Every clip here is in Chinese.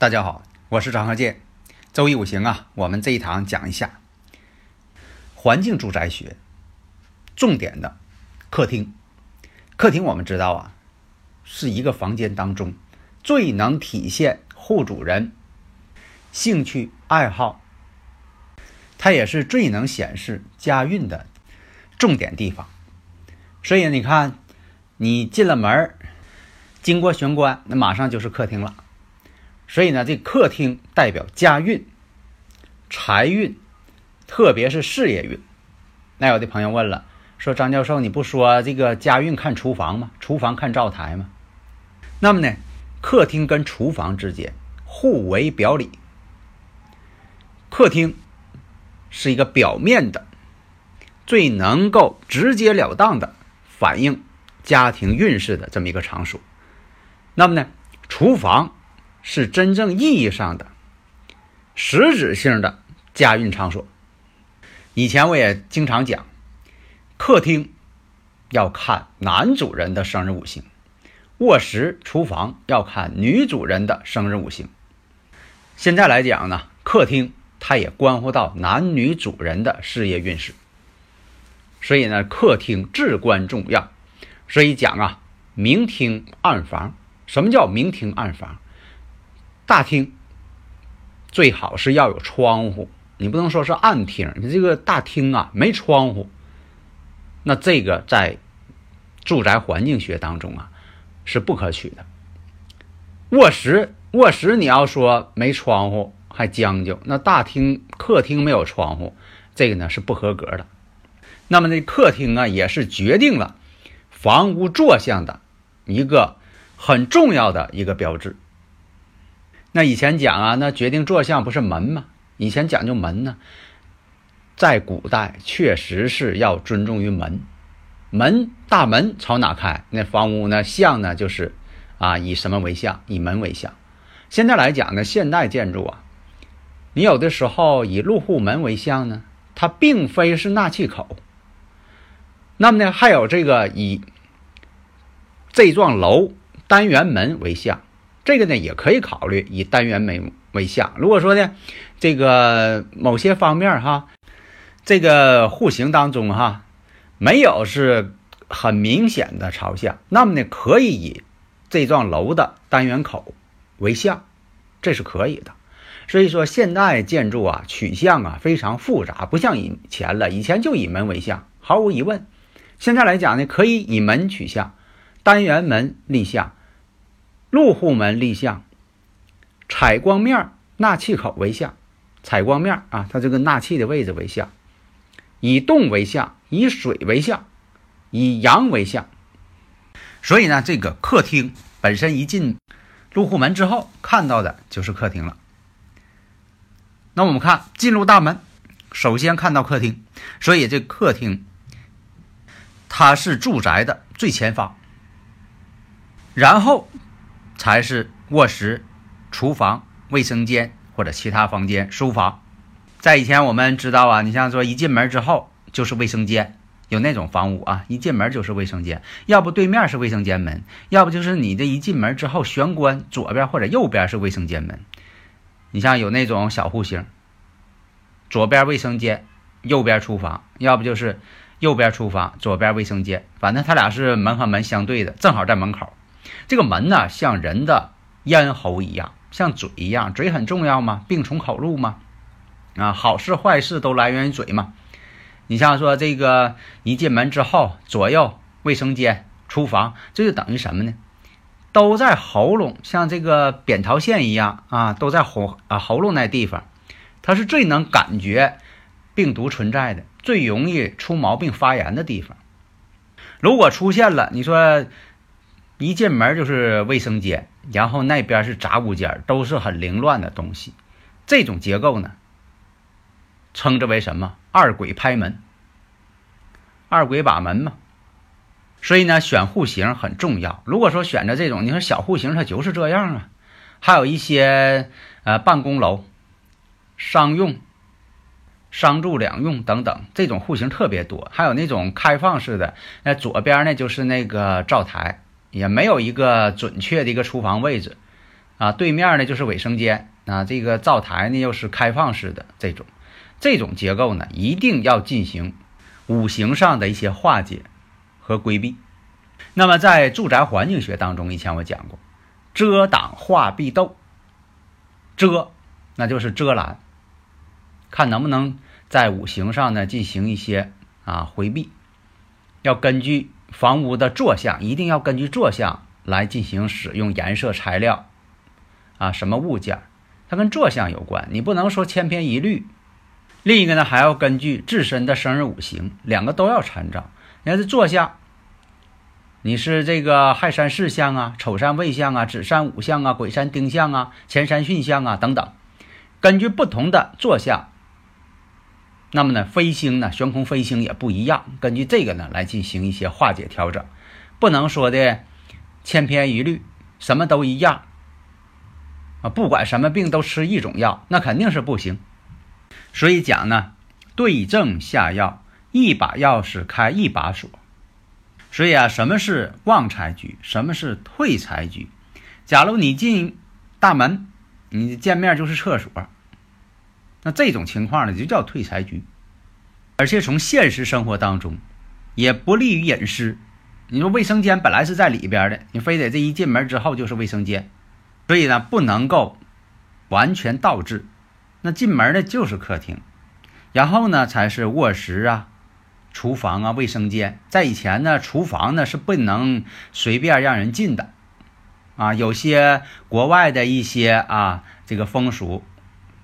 大家好，我是张和建。周一五行啊，我们这一堂讲一下环境住宅学，重点的客厅。客厅我们知道啊，是一个房间当中最能体现户主人兴趣爱好，它也是最能显示家运的重点地方。所以你看，你进了门儿，经过玄关，那马上就是客厅了。所以呢，这客厅代表家运、财运，特别是事业运。那有的朋友问了，说张教授，你不说这个家运看厨房吗？厨房看灶台吗？那么呢，客厅跟厨房之间互为表里。客厅是一个表面的，最能够直截了当的反映家庭运势的这么一个场所。那么呢，厨房。是真正意义上的实质性的家运场所。以前我也经常讲，客厅要看男主人的生日五行，卧室、厨房要看女主人的生日五行。现在来讲呢，客厅它也关乎到男女主人的事业运势，所以呢，客厅至关重要。所以讲啊，明厅暗房。什么叫明厅暗房？大厅最好是要有窗户，你不能说是暗厅。你这个大厅啊没窗户，那这个在住宅环境学当中啊是不可取的。卧室卧室你要说没窗户还将就，那大厅客厅没有窗户，这个呢是不合格的。那么这客厅啊也是决定了房屋坐向的一个很重要的一个标志。那以前讲啊，那决定坐向不是门吗？以前讲究门呢，在古代确实是要尊重于门，门大门朝哪开，那房屋呢向呢就是啊以什么为向？以门为向。现在来讲呢，现代建筑啊，你有的时候以入户门为向呢，它并非是纳气口。那么呢，还有这个以这幢楼单元门为向。这个呢也可以考虑以单元门为向。如果说呢，这个某些方面哈，这个户型当中哈，没有是很明显的朝向，那么呢可以以这幢楼的单元口为向，这是可以的。所以说现代建筑啊取向啊非常复杂，不像以前了，以前就以门为向，毫无疑问。现在来讲呢，可以以门取向，单元门立向。入户门立向，采光面纳气口为向，采光面啊，它这个纳气的位置为向，以动为向，以水为向，以阳为向。所以呢，这个客厅本身一进入户门之后看到的就是客厅了。那我们看进入大门，首先看到客厅，所以这客厅它是住宅的最前方，然后。才是卧室、厨房、卫生间或者其他房间、书房。在以前我们知道啊，你像说一进门之后就是卫生间，有那种房屋啊，一进门就是卫生间，要不对面是卫生间门，要不就是你这一进门之后玄关左边或者右边是卫生间门。你像有那种小户型，左边卫生间，右边厨房，要不就是右边厨房，左边卫生间，反正它俩是门和门相对的，正好在门口。这个门呢，像人的咽喉一样，像嘴一样，嘴很重要吗？病从口入吗？啊，好事坏事都来源于嘴嘛。你像说这个一进门之后，左右卫生间、厨房，这就等于什么呢？都在喉咙，像这个扁桃腺一样啊，都在喉啊喉咙那地方，它是最能感觉病毒存在的、最容易出毛病发炎的地方。如果出现了，你说一进门就是卫生间，然后那边是杂物间，都是很凌乱的东西，这种结构呢，称之为什么？二鬼拍门，二鬼把门嘛。所以呢，选户型很重要。如果说选择这种，你说小户型它就是这样啊。还有一些呃办公楼、商用、商住两用等等，这种户型特别多。还有那种开放式的，那左边呢就是那个灶台，也没有一个准确的一个厨房位置啊。对面呢就是卫生间啊，这个灶台呢又是开放式的这种，这种结构呢一定要进行五行上的一些化解。和规避，那么在住宅环境学当中，以前我讲过，遮挡化避斗。遮，那就是遮拦，看能不能在五行上呢进行一些啊回避。要根据房屋的坐向，一定要根据坐向来进行使用颜色、材料啊什么物件，它跟坐向有关，你不能说千篇一律。另一个呢，还要根据自身的生日五行，两个都要参照。你要是坐向。你是这个亥山巳相啊，丑山未相啊，子山午相啊，癸山丁相啊，乾山巽相啊等等，根据不同的坐向，那么呢，飞星呢，悬空飞星也不一样，根据这个呢来进行一些化解调整，不能说的千篇一律，什么都一样啊，不管什么病都吃一种药，那肯定是不行。所以讲呢，对症下药，一把钥匙开一把锁。所以啊，什么是旺财局？什么是退财局？假如你进大门，你见面就是厕所，那这种情况呢，就叫退财局。而且从现实生活当中，也不利于隐私。你说卫生间本来是在里边的，你非得这一进门之后就是卫生间，所以呢，不能够完全倒置。那进门的就是客厅，然后呢才是卧室啊。厨房啊，卫生间，在以前呢，厨房呢是不能随便让人进的，啊，有些国外的一些啊这个风俗，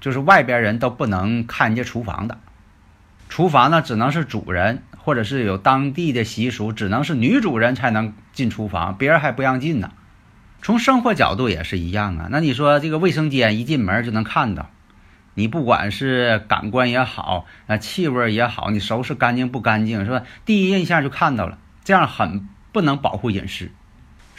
就是外边人都不能看人家厨房的，厨房呢只能是主人，或者是有当地的习俗，只能是女主人才能进厨房，别人还不让进呢。从生活角度也是一样啊，那你说这个卫生间一进门就能看到。你不管是感官也好，啊，气味也好，你收拾干净不干净是吧？第一印象就看到了，这样很不能保护隐私。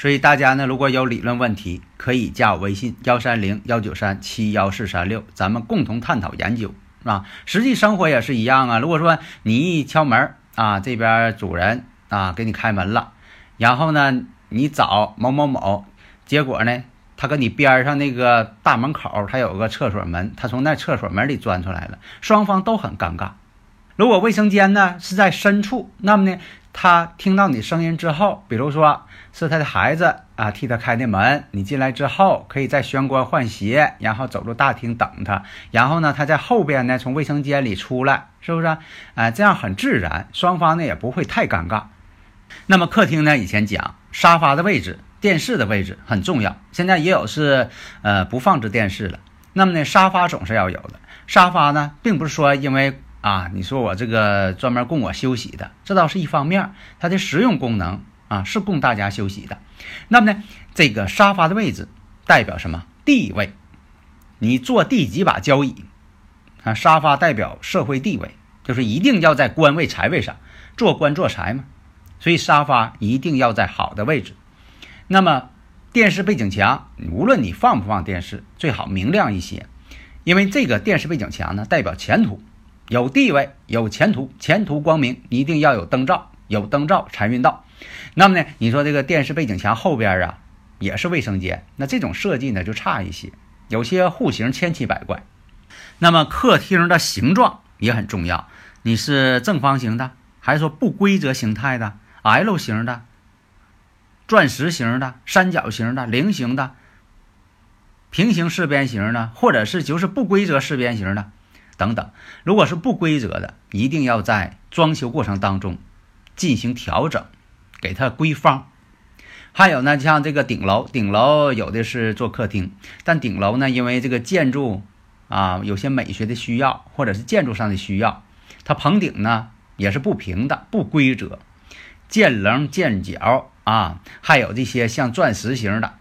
所以大家呢，如果有理论问题，可以加我微信幺三零幺九三七幺四三六，咱们共同探讨研究，是吧？实际生活也是一样啊。如果说你一敲门啊，这边主人啊给你开门了，然后呢，你找某某某，结果呢？他跟你边上那个大门口，他有个厕所门，他从那厕所门里钻出来了，双方都很尴尬。如果卫生间呢是在深处，那么呢，他听到你声音之后，比如说是他的孩子啊替他开的门，你进来之后可以在玄关换鞋，然后走入大厅等他，然后呢他在后边呢从卫生间里出来，是不是？哎，这样很自然，双方呢也不会太尴尬。那么客厅呢，以前讲沙发的位置。电视的位置很重要，现在也有是呃不放置电视了。那么呢，沙发总是要有的。沙发呢，并不是说因为啊，你说我这个专门供我休息的，这倒是一方面，它的实用功能啊是供大家休息的。那么呢，这个沙发的位置代表什么地位？你坐第几把交椅啊？沙发代表社会地位，就是一定要在官位财位上做官做财嘛。所以沙发一定要在好的位置。那么，电视背景墙，无论你放不放电视，最好明亮一些，因为这个电视背景墙呢，代表前途，有地位，有前途，前途光明，一定要有灯罩，有灯罩财运到。那么呢，你说这个电视背景墙后边啊，也是卫生间，那这种设计呢就差一些，有些户型千奇百怪。那么客厅的形状也很重要，你是正方形的，还是说不规则形态的 L 型的？钻石形的、三角形的、菱形的、平行四边形的，或者是就是不规则四边形的等等。如果是不规则的，一定要在装修过程当中进行调整，给它规方。还有呢，像这个顶楼，顶楼有的是做客厅，但顶楼呢，因为这个建筑啊有些美学的需要，或者是建筑上的需要，它棚顶呢也是不平的、不规则，见棱见角啊，还有这些像钻石形的。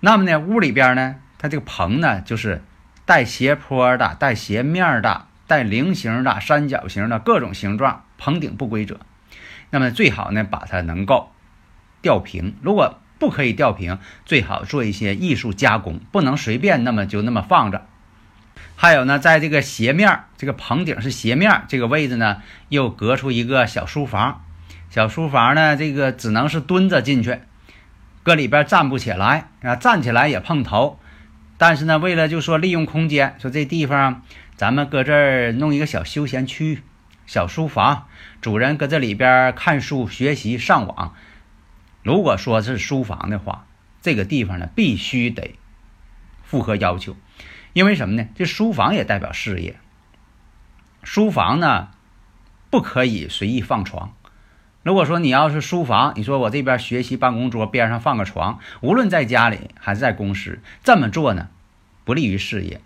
那么呢，屋里边呢，它这个棚呢就是带斜坡的、带斜面的、带菱形的、三角形的各种形状，棚顶不规则。那么最好呢，把它能够吊平。如果不可以吊平，最好做一些艺术加工，不能随便那么就那么放着。还有呢，在这个斜面，这个棚顶是斜面这个位置呢，又隔出一个小书房。小书房呢，这个只能是蹲着进去，搁里边站不起来啊，站起来也碰头。但是呢，为了就说利用空间，说这地方咱们搁这儿弄一个小休闲区、小书房，主人搁这里边看书、学习、上网。如果说是书房的话，这个地方呢必须得符合要求，因为什么呢？这书房也代表事业。书房呢不可以随意放床。如果说你要是书房，你说我这边学习办公桌边上放个床，无论在家里还是在公司，这么做呢不利于事业。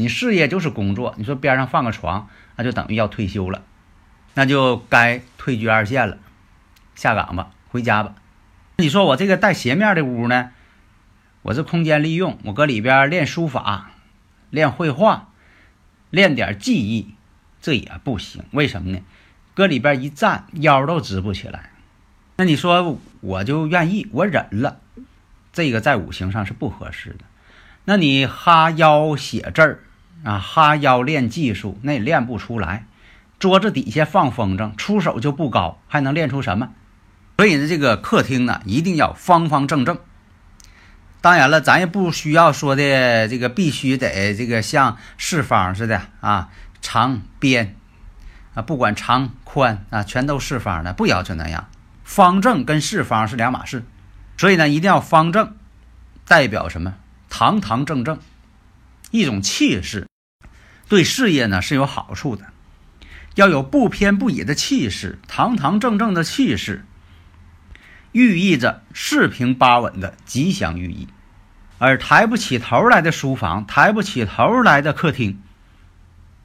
你事业就是工作，你说边上放个床，那就等于要退休了，那就该退居二线了，下岗吧，回家吧。你说我这个带斜面的屋呢，我这空间利用，我搁里边练书法、练绘画、练点技艺，这也不行。为什么呢？搁里边一站，腰都直不起来。那你说我就愿意，我忍了，这个在五行上是不合适的。那你哈腰写字儿啊，哈腰练技术，那也练不出来。桌子底下放风筝，出手就不高，还能练出什么？所以呢，这个客厅呢，一定要方方正正。当然了，咱也不需要说的这个必须得这个像四方似的啊，长边啊，不管长宽啊，全都四方的，不要求那样。方正跟四方是两码事，所以呢，一定要方正，代表什么？堂堂正正，一种气势，对事业呢是有好处的。要有不偏不倚的气势，堂堂正正的气势。寓意着四平八稳的吉祥寓意，而抬不起头来的书房，抬不起头来的客厅，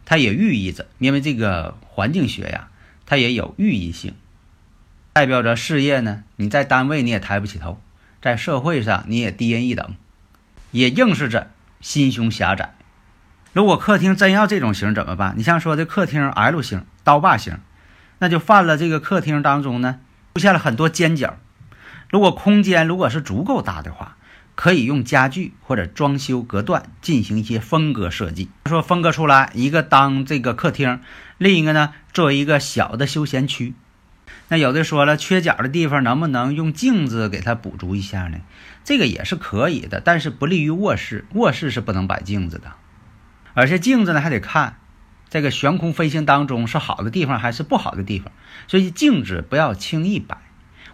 它也寓意着，因为这个环境学呀，它也有寓意性，代表着事业呢。你在单位你也抬不起头，在社会上你也低人一等，也映示着心胸狭窄。如果客厅真要这种型怎么办？你像说的客厅 L 型、刀把型，那就犯了这个客厅当中呢出现了很多尖角。如果空间如果是足够大的话，可以用家具或者装修隔断进行一些分割设计。说分割出来一个当这个客厅，另一个呢作为一个小的休闲区。那有的说了，缺角的地方能不能用镜子给它补足一下呢？这个也是可以的，但是不利于卧室。卧室是不能摆镜子的，而且镜子呢还得看这个悬空飞行当中是好的地方还是不好的地方，所以镜子不要轻易摆。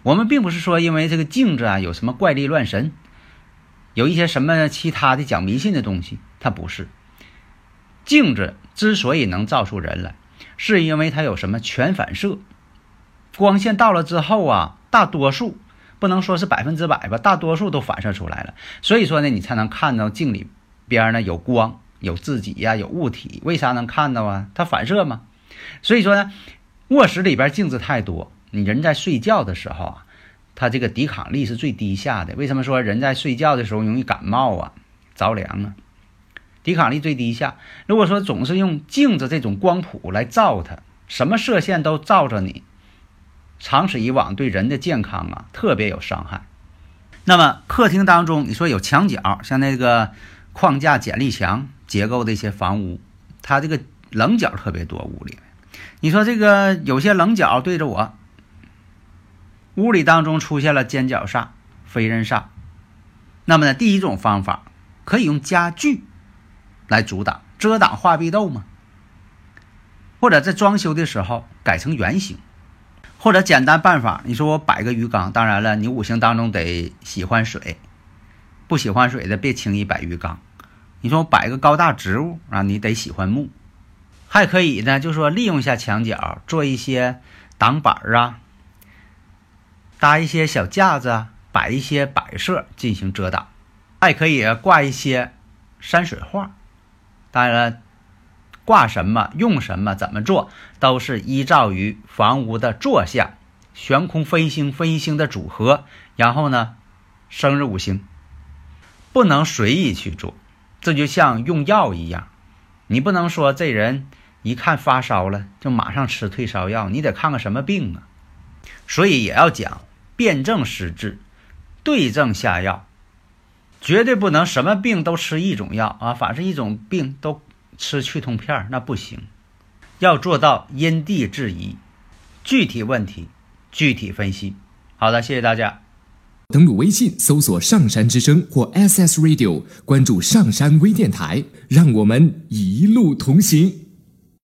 我们并不是说因为这个镜子啊有什么怪力乱神，有一些什么其他的讲迷信的东西，它不是。镜子之所以能照出人来，是因为它有什么全反射，光线到了之后啊，大多数不能说是百分之百吧，大多数都反射出来了。所以说呢，你才能看到镜里边呢有光，有自己呀，有物体。为啥能看到啊？它反射嘛。所以说呢，卧室里边镜子太多。你人在睡觉的时候啊，它这个抵抗力是最低下的。为什么说人在睡觉的时候容易感冒啊、着凉啊？抵抗力最低下。如果说总是用镜子这种光谱来照它，什么射线都照着你，长此以往对人的健康啊特别有伤害。那么客厅当中，你说有墙角，像那个框架剪力墙结构的一些房屋，它这个棱角特别多，屋里。你说这个有些棱角对着我。屋里当中出现了尖角煞、飞刃煞，那么呢，第一种方法可以用家具来阻挡、遮挡画壁斗嘛，或者在装修的时候改成圆形，或者简单办法，你说我摆个鱼缸，当然了，你五行当中得喜欢水，不喜欢水的别轻易摆鱼缸。你说我摆个高大植物啊，你得喜欢木，还可以呢，就说利用一下墙角做一些挡板啊。搭一些小架子，摆一些摆设进行遮挡，还可以挂一些山水画。当然了，挂什么、用什么、怎么做，都是依照于房屋的坐向、悬空飞星、飞星的组合，然后呢，生日五行，不能随意去做。这就像用药一样，你不能说这人一看发烧了就马上吃退烧药，你得看看什么病啊。所以也要讲辨证施治，对症下药，绝对不能什么病都吃一种药啊，反正一种病都吃去痛片那不行。要做到因地制宜，具体问题具体分析。好的，谢谢大家。登录微信搜索“上山之声”或 “SS Radio”，关注“上山微电台”，让我们一路同行。